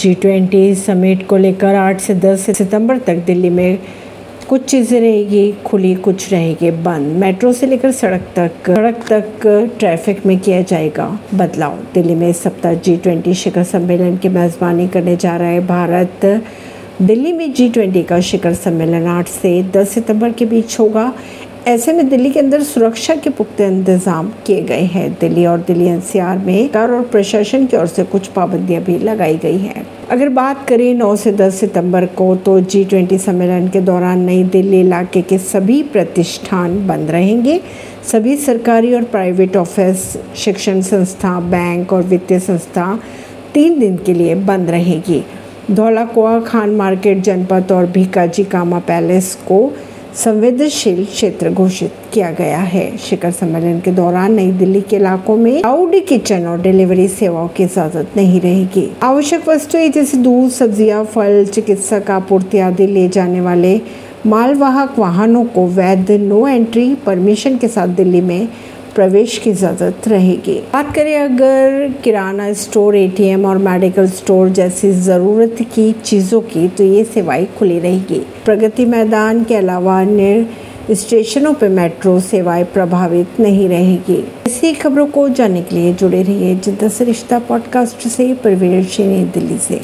G twenty summit को लेकर 8 से 10 सितंबर तक दिल्ली में कुछ चीज़ें रहेगी, खुली कुछ रहेगी, बंद। मेट्रो से लेकर सड़क तक सड़क तक ट्रैफ़िक में किया जाएगा बदलाव। दिल्ली में इस सप्ताह जी ट्वेंटी शिखर सम्मेलन की मेज़बानी करने जा रहा है भारत। दिल्ली में जी ट्वेंटी का शिखर सम्मेलन 8 से 10 सितंबर के बीच होगा। ऐसे में दिल्ली के अंदर सुरक्षा के पुख्ते इंतज़ाम किए गए हैं। दिल्ली और दिल्ली एनसीआर में कार और प्रशासन की ओर से कुछ पाबंदियाँ भी लगाई गई हैं। अगर बात करें 9 से 10 सितंबर को तो जी ट्वेंटी सम्मेलन के दौरान नई दिल्ली इलाके के सभी प्रतिष्ठान बंद रहेंगे। सभी सरकारी और प्राइवेट ऑफ़िस, शिक्षण संस्था, बैंक और वित्तीय संस्था तीन दिन के लिए बंद रहेगी। धौलाकुआ, खान मार्केट, जनपद और भिकाजी कामा पैलेस को संवेदनशील क्षेत्र घोषित किया गया है। शिखर सम्मेलन के दौरान नई दिल्ली के इलाकों में क्लाउड किचन और डिलीवरी सेवाओं की इजाज़त नहीं रहेगी। आवश्यक वस्तुएँ जैसे दूध, सब्ज़ियाँ, फल, चिकित्सक आपूर्ति आदि ले जाने वाले मालवाहक वाहनों को वैध नो एंट्री परमिशन के साथ दिल्ली में प्रवेश की इजाज़त रहेगी। बात करें अगर किराना स्टोर, एटीएम और मेडिकल स्टोर जैसी ज़रूरत की चीज़ों की तो ये सेवाएँ खुली रहेगी। प्रगति मैदान के अलावा अन्य स्टेशनों पर मेट्रो सेवाएँ प्रभावित नहीं रहेगी। ऐसी खबरों को जानने के लिए जुड़े रहिए जिद्दा से रिश्ता पॉडकास्ट से परवीर दिल्ली से।